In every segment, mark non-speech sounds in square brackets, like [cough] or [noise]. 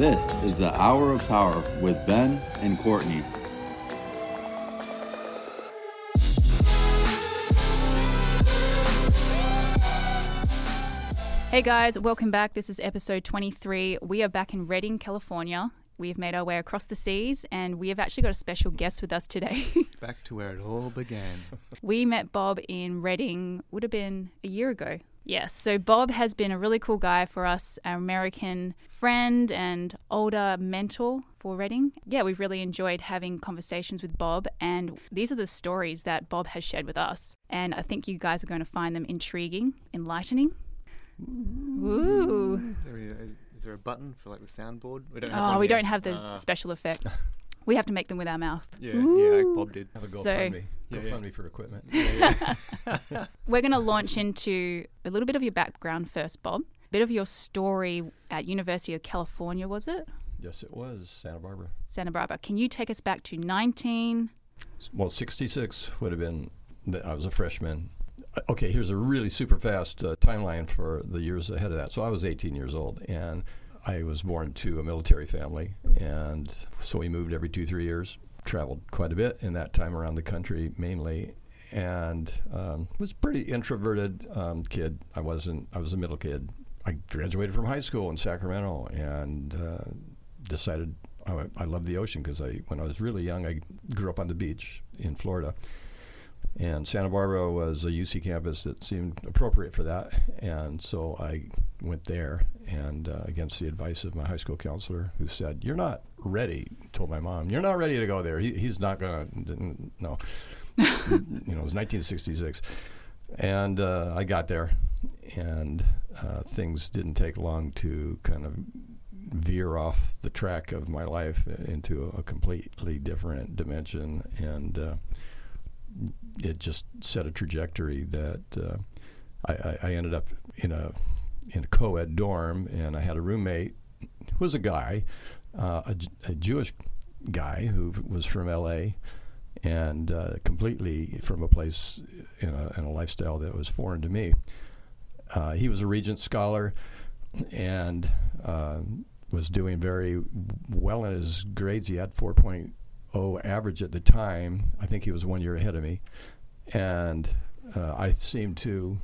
This is the Hour of Power with Ben and Courtney. Hey guys, welcome back. This is episode 23. We are back in Redding, California. We've made our way across the seas and we have actually got a special guest with us today. [laughs] Back to where it all began. we met Bob in Redding, would have been a year ago. Yes, so Bob has been a really cool guy for us, our American friend and older mentor for Redding. Yeah, we've really enjoyed having conversations with Bob, and these are the stories that Bob has shared with us. And I think you guys are going to find them intriguing, enlightening. Ooh. There we. Is, is there a button for like the soundboard? We don't Oh, one we here. don't have the Ah. special effect. [laughs] We have to make them with our mouth. Yeah, yeah, like Bob did. Have a So- GoFundMe. Yeah, GoFundMe yeah. for equipment. Yeah, yeah. [laughs] [laughs] We're going to launch into a little bit of your background first, Bob. A bit of your story at University of California, was it? yes, it was Santa Barbara. Santa Barbara. Can you take us back to 19? Well, 66 would have been, I was a freshman. Uh, Okay, here's a really super fast uh, timeline for the years ahead of that. So I was 18 years old, and I was born to a military family, and so we moved every two, three years. Traveled quite a bit in that time around the country, mainly, and um, was pretty introverted um, kid. I wasn't. I was a middle kid. I graduated from high school in Sacramento, and uh, decided I, I love the ocean because I, when I was really young, I grew up on the beach in Florida. And Santa Barbara was a UC campus that seemed appropriate for that. And so I went there, and uh, against the advice of my high school counselor, who said, You're not ready, told my mom, You're not ready to go there. He, he's not going to, no. [laughs] you know, it was 1966. And uh, I got there, and uh, things didn't take long to kind of veer off the track of my life into a completely different dimension. And uh, it just set a trajectory that uh, I, I, ended up in a in a co-ed dorm, and I had a roommate who was a guy, uh, a, a Jewish guy who was from L.A. and uh, completely from a place in a, in a lifestyle that was foreign to me. Uh, he was a Regent scholar, and uh, was doing very well in his grades. He had 4.0 average at the time. I think he was one year ahead of me, and uh, I seemed to.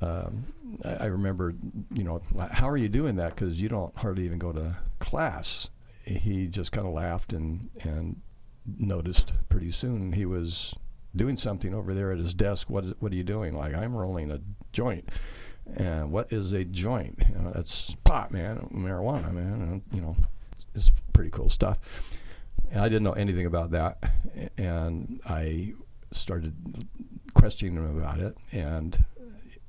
Um, I, I remember, you know, how are you doing that? Because you don't hardly even go to class. He just kind of laughed and and noticed pretty soon he was doing something over there at his desk. What is, what are you doing? Like I'm rolling a joint. And what is a joint? You know, it's pot, man, marijuana, man. And, you know, it's pretty cool stuff. And I didn't know anything about that, and I started questioning him about it, and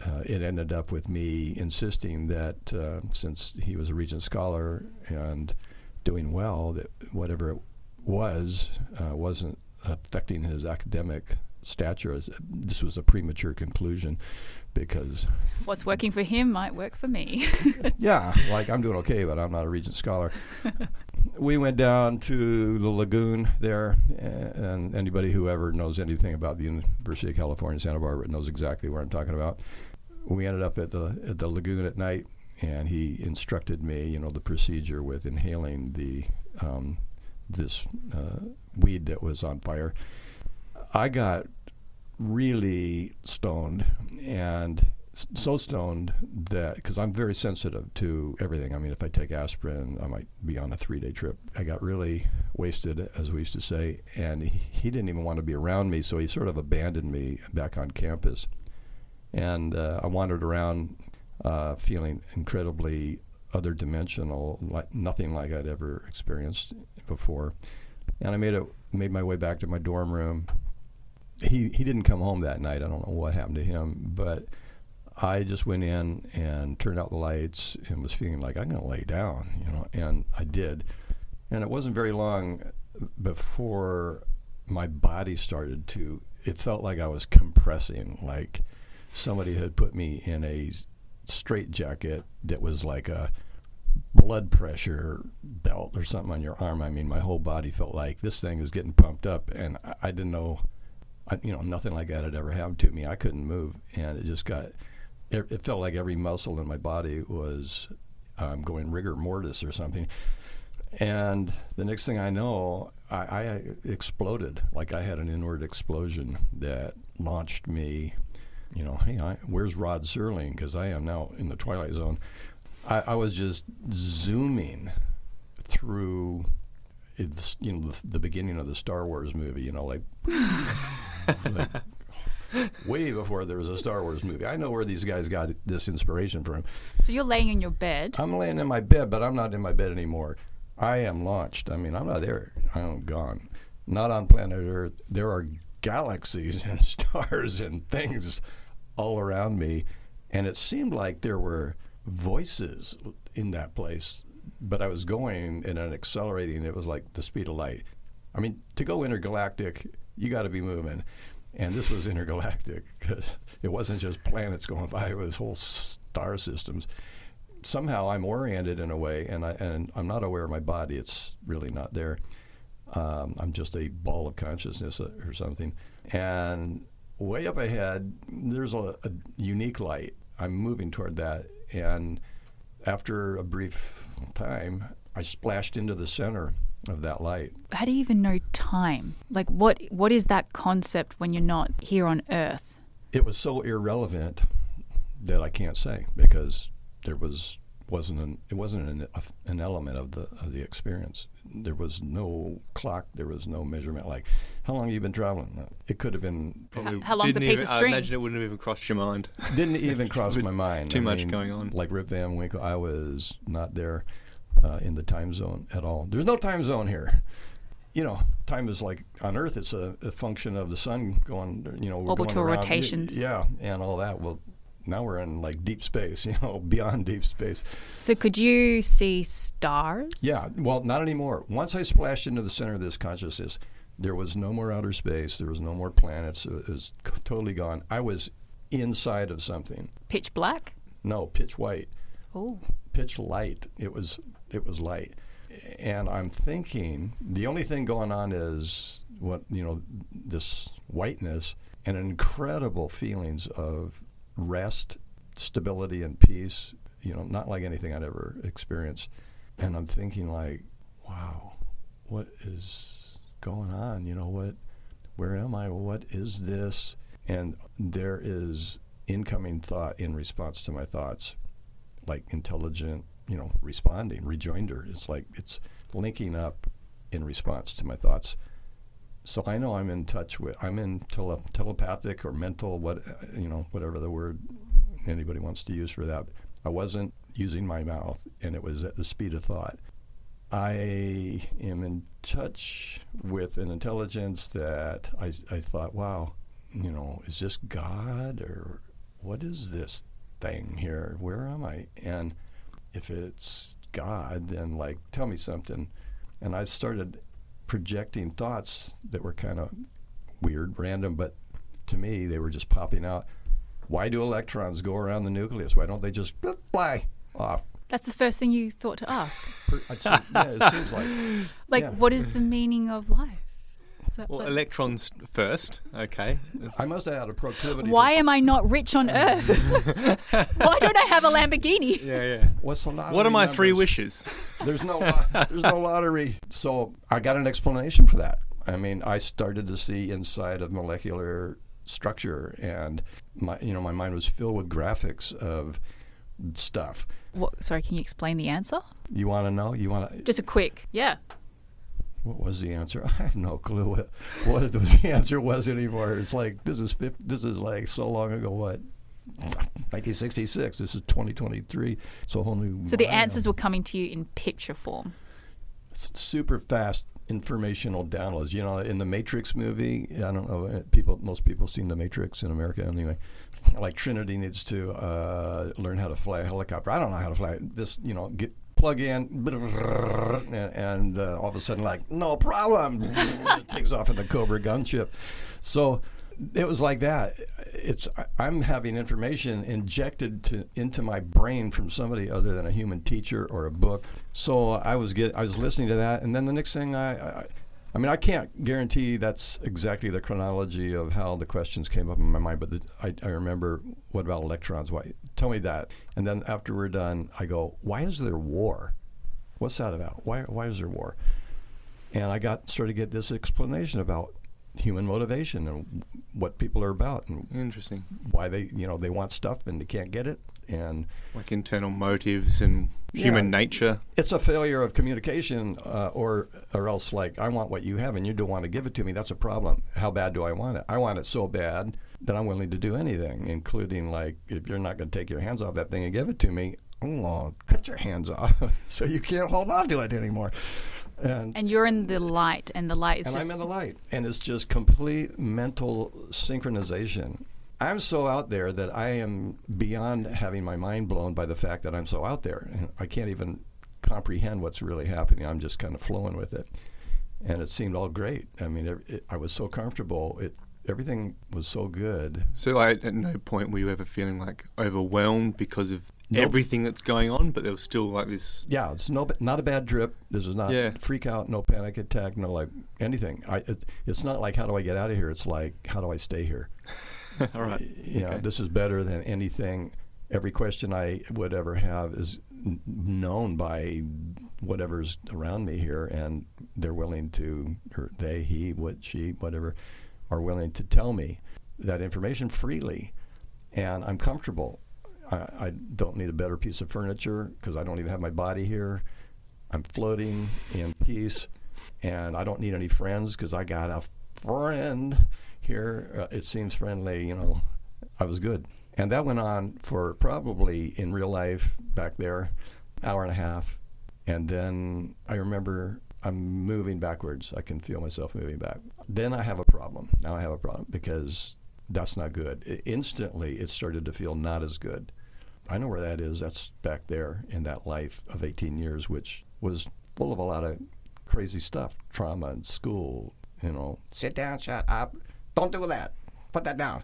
uh, it ended up with me insisting that uh, since he was a Regent scholar and doing well, that whatever it was uh, wasn't affecting his academic stature. This was a premature conclusion, because What's working for him might work for me. [laughs] yeah, like I'm doing okay, but I'm not a Regent scholar. [laughs] we went down to the lagoon there, and anybody who ever knows anything about the University of California, Santa Barbara, knows exactly what I'm talking about. We ended up at the at the lagoon at night, and he instructed me, you know, the procedure with inhaling the um, this uh, weed that was on fire. I got really stoned and so stoned that because I'm very sensitive to everything. I mean, if I take aspirin, I might be on a three day trip. I got really wasted, as we used to say, and he, he didn't even want to be around me, so he sort of abandoned me back on campus. And uh, I wandered around uh, feeling incredibly other dimensional, like nothing like I'd ever experienced before. And I made it, made my way back to my dorm room. He he didn't come home that night. I don't know what happened to him, but I just went in and turned out the lights and was feeling like I'm going to lay down, you know, and I did. And it wasn't very long before my body started to. It felt like I was compressing, like somebody had put me in a straight jacket that was like a blood pressure belt or something on your arm. I mean, my whole body felt like this thing is getting pumped up, and I, I didn't know, I, you know, nothing like that had ever happened to me. I couldn't move, and it just got. It, it felt like every muscle in my body was I'm going rigor mortis or something. And the next thing I know, I, I exploded. Like I had an inward explosion that launched me. You know, hey, I, where's Rod Serling? Because I am now in the twilight zone. I, I was just zooming through, it's, you know, the, the beginning of the Star Wars movie. You know, like, [laughs] like [laughs] way before there was a Star Wars movie. I know where these guys got this inspiration from. So you're laying in your bed. I'm laying in my bed, but I'm not in my bed anymore. I am launched. I mean, I'm not there. I'm gone. Not on planet Earth. There are galaxies [laughs] and stars and things all around me. And it seemed like there were voices in that place, but I was going in an accelerating, it was like the speed of light. I mean, to go intergalactic, you got to be moving. And this was intergalactic because it wasn't just planets going by, it was whole star systems. Somehow I'm oriented in a way, and, I, and I'm not aware of my body. It's really not there. Um, I'm just a ball of consciousness or something. And way up ahead, there's a, a unique light. I'm moving toward that. And after a brief time, I splashed into the center of that light. How do you even know time? Like what what is that concept when you're not here on earth? It was so irrelevant that I can't say because there was wasn't an it wasn't an, an element of the of the experience. There was no clock. There was no measurement. Like, how long have you been traveling? It could have been. Probably how long's a didn't piece even, of string? I imagine it wouldn't have even crossed your mind. Didn't even [laughs] cross my mind. Too I much mean, going on. Like Rip Van Winkle, I was not there uh, in the time zone at all. There's no time zone here. You know, time is like on Earth. It's a, a function of the sun going. You know, we're Orbital going around, rotations. Yeah, and all that. Well, now we're in like deep space. [laughs] You know, beyond deep space. So could you see stars? Yeah. Well, not anymore. Once I splashed into the center of this consciousness, there was no more outer space. There was no more planets. It was totally gone. I was inside of something. Pitch black? No, pitch white. Oh. pitch light. It was it was light, and I'm thinking the only thing going on is what you know this whiteness and incredible feelings of rest, stability, and peace. You know, not like anything I'd ever experienced. And I'm thinking like, wow, what is going on? You know what? Where am I? What is this? And there is incoming thought in response to my thoughts like intelligent, you know, responding, rejoinder. It's like it's linking up in response to my thoughts. So I know I'm in touch with, I'm in tele- telepathic or mental, what you know, whatever the word anybody wants to use for that. I wasn't using my mouth, and it was at the speed of thought. I am in touch with an intelligence that I, I thought, wow, you know, is this God or what is this thing here? Where am I? And if it's God, then like tell me something. And I started projecting thoughts that were kind of weird, random, but to me they were just popping out. Why do electrons go around the nucleus? Why don't they just fly off? That's the first thing you thought to ask. Per- I'd say- yeah, it seems like [laughs] Like, Yeah. what is the meaning of life? Is that Well, like- electrons first. Okay. It's- I must have had a proclivity. why For, am I not rich on earth? [laughs] Why don't I have a Lamborghini? [laughs] yeah, yeah. what's the lottery What are my three wishes? [laughs] There's no there's no lottery. So I got an explanation for that. I mean, I started to see inside of molecular structure, and my you know my mind was filled with graphics of stuff. What, sorry, can you explain the answer? You want to know? You want to? Just a quick, yeah. What was the answer? [laughs] I have no clue what what the answer was anymore. It's like this is 50, this is like so long ago. What? 1966. This is 2023. It's a whole new. So the answers were coming to you in picture form. super fast informational downloads. You know, in the Matrix movie, I don't know uh, people. Most people seen the Matrix in America anyway. Like Trinity needs to uh, learn how to fly a helicopter. I don't know how to fly. This, you know, get plug in, and, uh, all of a sudden, like, no problem, [laughs] it takes off in the Cobra gunship. So it was like that. It's I'm having information injected to into my brain from somebody other than a human teacher or a book. So I was get I was listening to that, and then the next thing I, I I mean, I can't guarantee that's exactly the chronology of how the questions came up in my mind, but the, I, I remember what about electrons? Why? Tell me that. And then after we're done, I go, why is there war? What's that about? Why, why is there war? And I got started to get this explanation about human motivation and what people are about and Interesting. why they, you know, they want stuff and they can't get it. And Like internal motives and human Yeah. nature. it's a failure of communication, uh, or or else like I want what you have and you don't want to give it to me. That's a problem. How bad do I want it? I want it so bad that I'm willing to do anything, including like if you're not going to take your hands off that thing and give it to me, oh, cut your hands off, [laughs] so you can't hold on to it anymore. And And you're in the light, and the light is and just I'm in the light, and it's just complete mental synchronization. I'm so out there that I am beyond having my mind blown by the fact that I'm so out there. I can't even comprehend what's really happening. I'm just kind of flowing with it, and it seemed all great. I mean, it, it, I was so comfortable. It everything was so good. So, like, at no point were you ever feeling like overwhelmed because of Nope. everything that's going on, but there was still like this. Yeah, it's no not a bad trip. This is not Yeah. freak out, no panic attack, no like anything. I it, it's not like how do I get out of here. It's like how do I stay here. [laughs] All right. you know, Okay. this is better than anything. Every question I would ever have is n- known by whatever's around me here, and they're willing to, or they, he, what, she, whatever, are willing to tell me that information freely, and I'm comfortable. I, I don't need a better piece of furniture because I don't even have my body here. I'm floating in peace, and I don't need any friends because I got a friend here. Uh, it seems friendly, you know. I was good, and that went on for probably in real life back there, hour and a half, and then I remember I'm moving backwards. I can feel myself moving back. Then I have a problem. Now I have a problem because that's not good. I instantly, it started to feel not as good. I know where that is. That's back there in that life of 18 years, which was full of a lot of crazy stuff, trauma in school. You know, sit down, shut up, don't do that, put that down.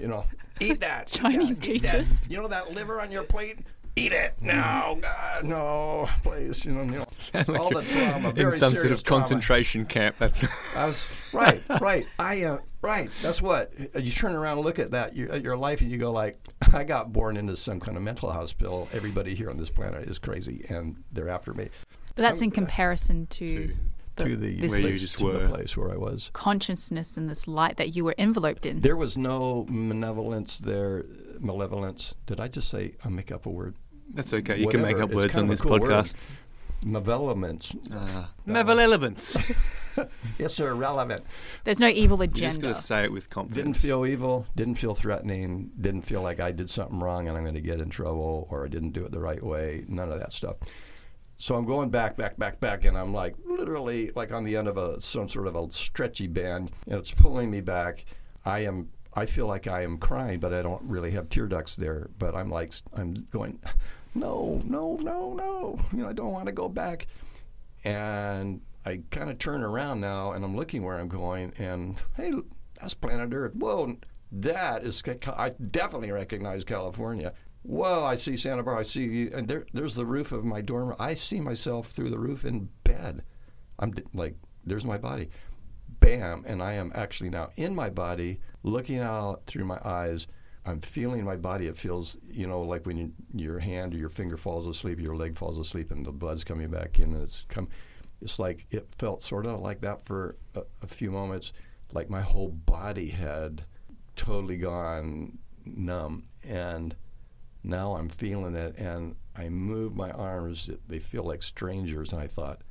You know, eat that. [laughs] Chinese Yeah, eat that. teachers. You know that liver on your plate? Eat it. No, God, no, please. You know, you know all the trauma. in some sort of trauma. concentration camp. That's I was right, [laughs] right. I uh, right. That's what you turn around and look at that your, at your life, and you go like, I got born into some kind of mental hospital. Everybody here on this planet is crazy, and they're after me. But that's in comparison to, To- the, to the this Where you place, just to the place where I was. consciousness and this light that you were enveloped in. There was no malevolence there. Malevolence. Did I just say I make up a word? that's okay. You can make up It's words on this cool podcast. Malevolence. Uh, Malevolence. [laughs] It's irrelevant. There's no evil you just got agenda. to say it with confidence. Didn't feel evil. Didn't feel threatening. Didn't feel like I did something wrong and I'm going to get in trouble or I didn't do it the right way. None of that stuff. So I'm going back, back, back, back, and I'm like literally like on the end of a some sort of a stretchy band, and it's pulling me back. I am. I feel like I am crying, but I don't really have tear ducts there. But I'm like I'm going, no, no, no, no. You know, I don't want to go back. And I kind of turn around now, and I'm looking where I'm going, and hey, that's planet Earth. Whoa, that is. I definitely recognize California. Whoa, I see Santa Barbara. I see you, and there, there's the roof of my dorm. I see myself through the roof in bed. I'm d- like, there's my body. Bam, and I am actually now in my body, looking out through my eyes. I'm feeling my body. It feels, you know, like when you, your hand or your finger falls asleep, your leg falls asleep, and the blood's coming back in, and it's come. It's like it felt sort of like that for a, a few moments, like my whole body had totally gone numb, and now I'm feeling it, and I move my arms. They feel like strangers, and I thought,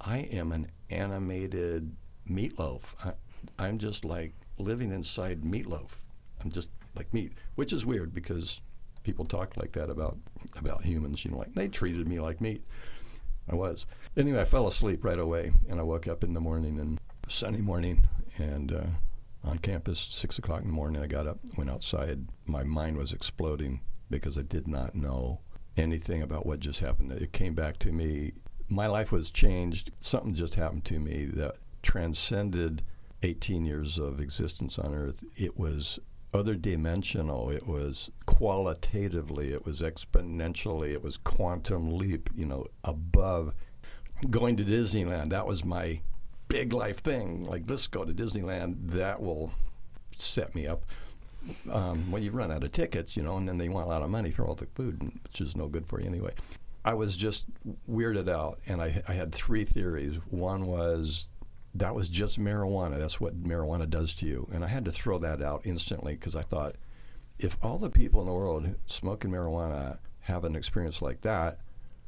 I am an animated meatloaf. I, I'm just like living inside meatloaf. I'm just like meat, which is weird because people talk like that about about humans. You know, like they treated me like meat. I was. Anyway, I fell asleep right away, and I woke up in the morning, and sunny morning, and uh, on campus, six o'clock in the morning, I got up, went outside. My mind was exploding because I did not know anything about what just happened. It came back to me. My life was changed. Something just happened to me that transcended 18 years of existence on Earth. It was other dimensional. It was qualitatively. It was exponentially. It was quantum leap. You know, above going to Disneyland. That was my big life thing, like let's go to Disneyland, that will set me up. Um, well, you run out of tickets, you know, and then they want a lot of money for all the food, which is no good for you anyway. I was just weirded out, and I, I had three theories. One was that was just marijuana. That's what marijuana does to you. And I had to throw that out instantly because I thought if all the people in the world smoking marijuana have an experience like that,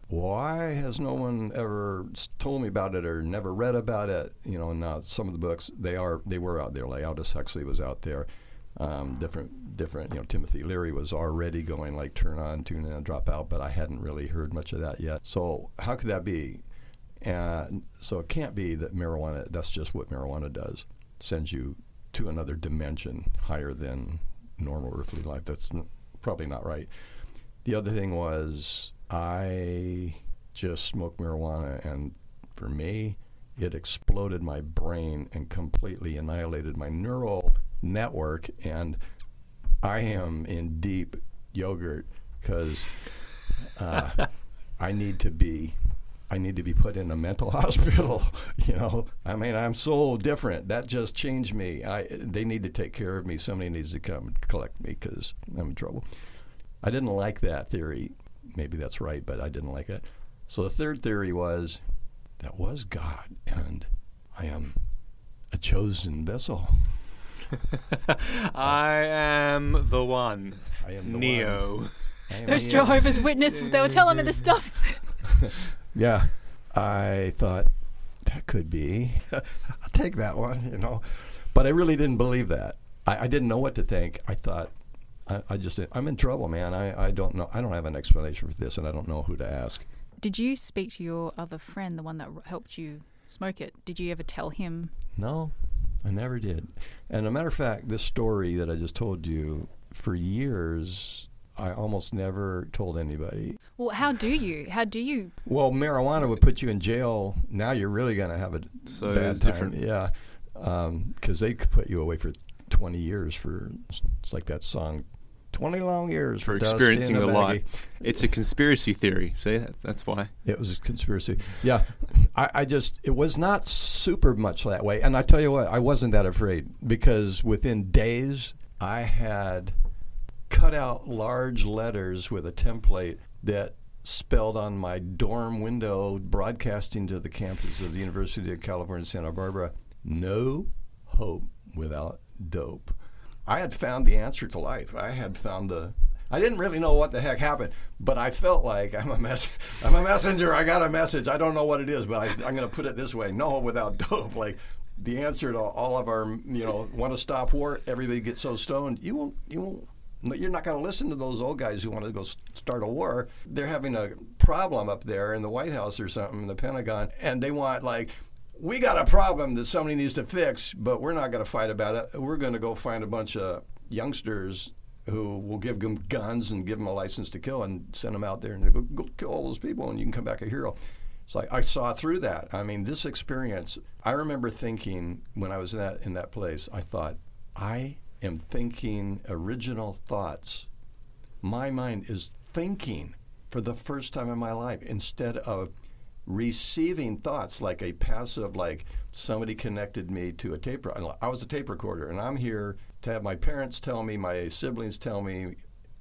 why has no one ever told me about it or never read about it? You know, now some of the books they are they were out there. Like Aldous Huxley was out there. Um, different, different. You know, Timothy Leary was already going like turn on, tune in, drop out, but I hadn't really heard much of that yet. So how could that be? And so it can't be that marijuana. That's just what marijuana does. Sends you to another dimension higher than normal earthly life. That's n- probably not right. The other thing was I just smoked marijuana, and for me, it exploded my brain and completely annihilated my neural network. And I am in deep yogurt because uh, I need to be. I need to be put in a mental [laughs] hospital. You know, I mean, I'm so different. That just changed me. I they need to take care of me. Somebody needs to come collect me because I'm in trouble. I didn't like that theory. Maybe that's right, but I didn't like it. So the third theory was that was God, and I am a chosen vessel. [laughs] I am the one. I am the Neo. one. [laughs] I am Those Neo. Jehovah's Witnesses, they were telling me this stuff. [laughs] Yeah, I thought that could be. I'll take that one, you know. But I really didn't believe that. I, I didn't know what to think. I thought, I, I just, I'm in trouble, man. I, I don't know. I don't have an explanation for this, and I don't know who to ask. Did you speak to your other friend, the one that helped you smoke it? Did you ever tell him? No, I never did. And a matter of fact, this story that I just told you, for years, I almost never told anybody. Well, how do you? How do you? Well, marijuana would put you in jail. Now you're really going to have a So bad time. different. Yeah, um, because they could put you away for 20 years for it's like that song, 20 long years For for, experiencing the lie. It's a conspiracy theory. See, that, that's why. It was a conspiracy. Yeah, I, I just it was not super much that way. And I tell you what, I wasn't that afraid because within days I had cut out large letters with a template that spelled on my dorm window broadcasting to the campus of the University of California Santa Barbara no hope without dope i had found the answer to life i had found the I didn't really know what the heck happened, but I felt like I'm a mess. [laughs] I'm a messenger. I got a message. I don't know what it is, but I, I'm going to put it this way: No, without [laughs] dope. Like the answer to all of our, you know, want to stop war. Everybody gets so stoned. You won't. You won't. You're not going to listen to those old guys who want to go start a war. They're having a problem up there in the White House or something, in the Pentagon, and they want like. We got a problem that somebody needs to fix, but we're not going to fight about it. We're going to go find a bunch of youngsters who will give them guns and give them a license to kill and send them out there and go, go kill all those people and you can come back a hero. It's like I saw through that. I mean, this experience. I remember thinking when I was in that in that place. I thought, I am thinking original thoughts. My mind is thinking for the first time in my life instead of receiving thoughts like a passive, like somebody connected me to a tape. I was a tape recorder, and I'm here to have my parents tell me, my siblings tell me,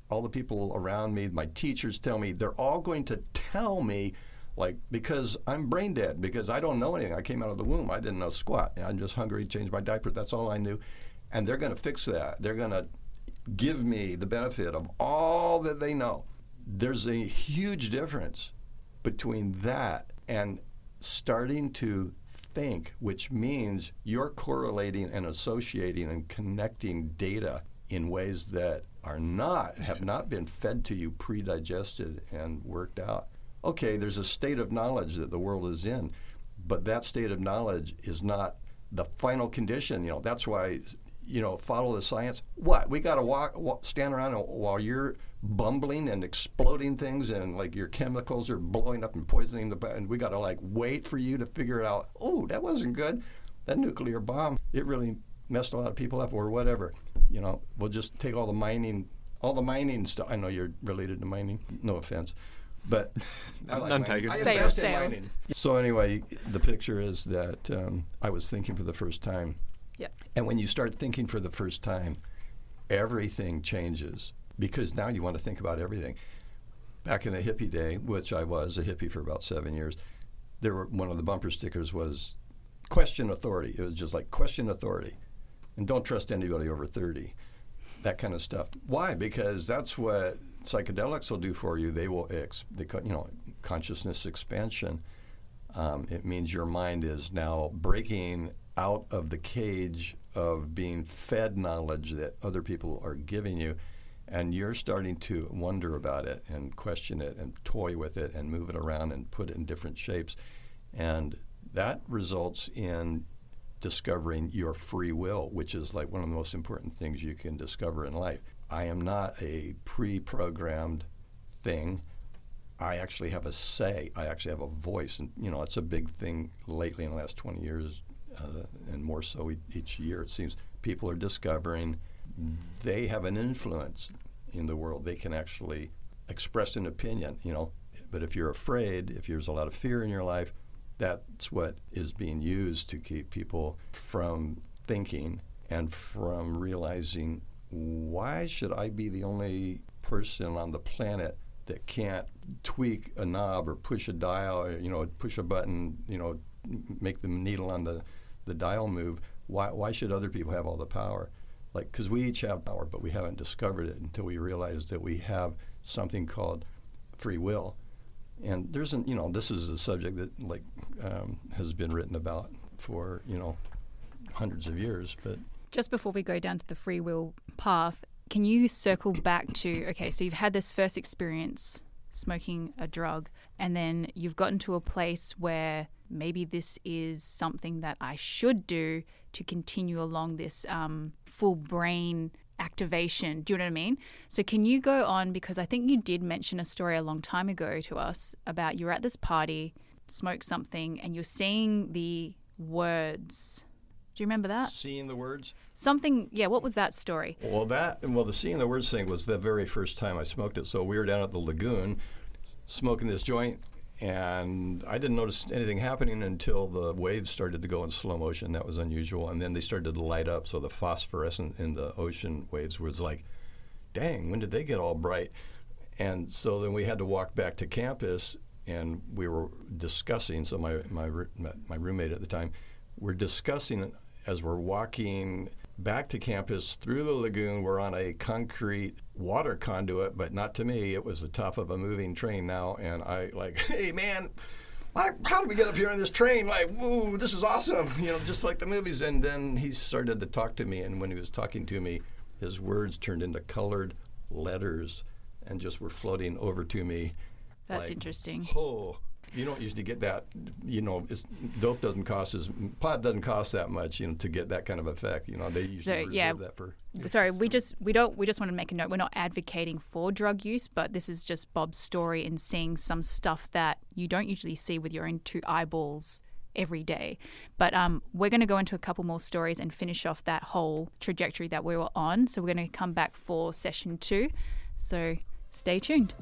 all the people around me, my teachers tell me, they're all going to tell me, like, because I'm brain dead, because I don't know anything. I came out of the womb, I didn't know squat. I'm just hungry, change my diaper. That's all I knew. And they're going to fix that. They're going to give me the benefit of all that they know. There's a huge difference between that and starting to think, which means you're correlating and associating and connecting data in ways that are not, have not been fed to you, pre-digested and worked out. Okay, there's a state of knowledge that the world is in, but that state of knowledge is not the final condition. You know, that's why, you know, follow the science. What we got to walk, walk, stand around while you're bumbling and exploding things, and like your chemicals are blowing up and poisoning the. And we got to like wait for you to figure it out. Oh, that wasn't good. That nuclear bomb, it really messed a lot of people up, or whatever. You know, we'll just take all the mining, all the mining stuff. I know you're related to mining. No offense. But [laughs] I like None mining. taken. I Sales, invest in sales. mining. So anyway, the picture is that um, I was thinking for the first time. Yep. And when you start thinking for the first time, everything changes because now you want to think about everything. Back in the hippie day, which I was a hippie for about seven years, there were one of the bumper stickers was question authority. It was just like question authority, and don't trust anybody over thirty. That kind of stuff. Why? Because that's what psychedelics will do for you. They will, ex- they, you know, consciousness expansion. Um, it means your mind is now breaking out of the cage of being fed knowledge that other people are giving you, and you're starting to wonder about it and question it and toy with it and move it around and put it in different shapes. And that results in discovering your free will, which is like one of the most important things you can discover in life. I am not a pre programmed thing. I actually have a say. I actually have a voice, and you know that's a big thing lately in the last 20 years, uh, and more so each year. It seems people are discovering they have an influence in the world. They can actually express an opinion. You know, but if you're afraid, if there's a lot of fear in your life, that's what is being used to keep people from thinking and from realizing why should I be the only person on the planet that can't tweak a knob or push a dial, or, you know, push a button, you know, make the needle on the, the dial move. Why, why should other people have all the power? Like, because we each have power, but we haven't discovered it until we realize that we have something called free will. And there's an, you know, this is a subject that like um, has been written about for you know hundreds of years, but Just before we go down to the free will path, can you circle back to okay, so you've had this first experience smoking a drug, and then you've gotten to a place where maybe this is something that I should do to continue along this um, full brain activation. Do you know what I mean? So, can you go on? Because I think you did mention a story a long time ago to us about you're at this party, smoke something, and you're seeing the words. Do you remember that? seeing the words. Something, yeah, what was that story? Well, that well, the seeing the words thing was the very first time I smoked it. So we were down at the lagoon, smoking this joint, and I didn't notice anything happening until the waves started to go in slow motion. That was unusual, and then they started to light up. So the phosphorescent in the ocean waves was like, "Dang, when did they get all bright?" And so then we had to walk back to campus, and we were discussing. So my my my, roommate at the time, we're discussing as we're walking back to campus through the lagoon. We're on a concrete water conduit, but not to me. It was the top of a moving train now, and I like, [laughs] hey man. Like, how did we get up here on this train? Like, whoa, this is awesome, you know, just like the movies. And then he started to talk to me, and when he was talking to me, his words turned into colored letters and just were floating over to me. That's like, interesting. Oh, you don't usually get that. You know, dope doesn't cost as pot doesn't cost that much. You know, to get that kind of effect. You know, they usually So, reserve yeah. that for. Sorry, we just we don't we just want to make a note. We're not advocating for drug use, but this is just Bob's story and seeing some stuff that you don't usually see with your own two eyeballs every day. But um, we're going to go into a couple more stories and finish off that whole trajectory that we were on. So we're going to come back for session two. So stay tuned.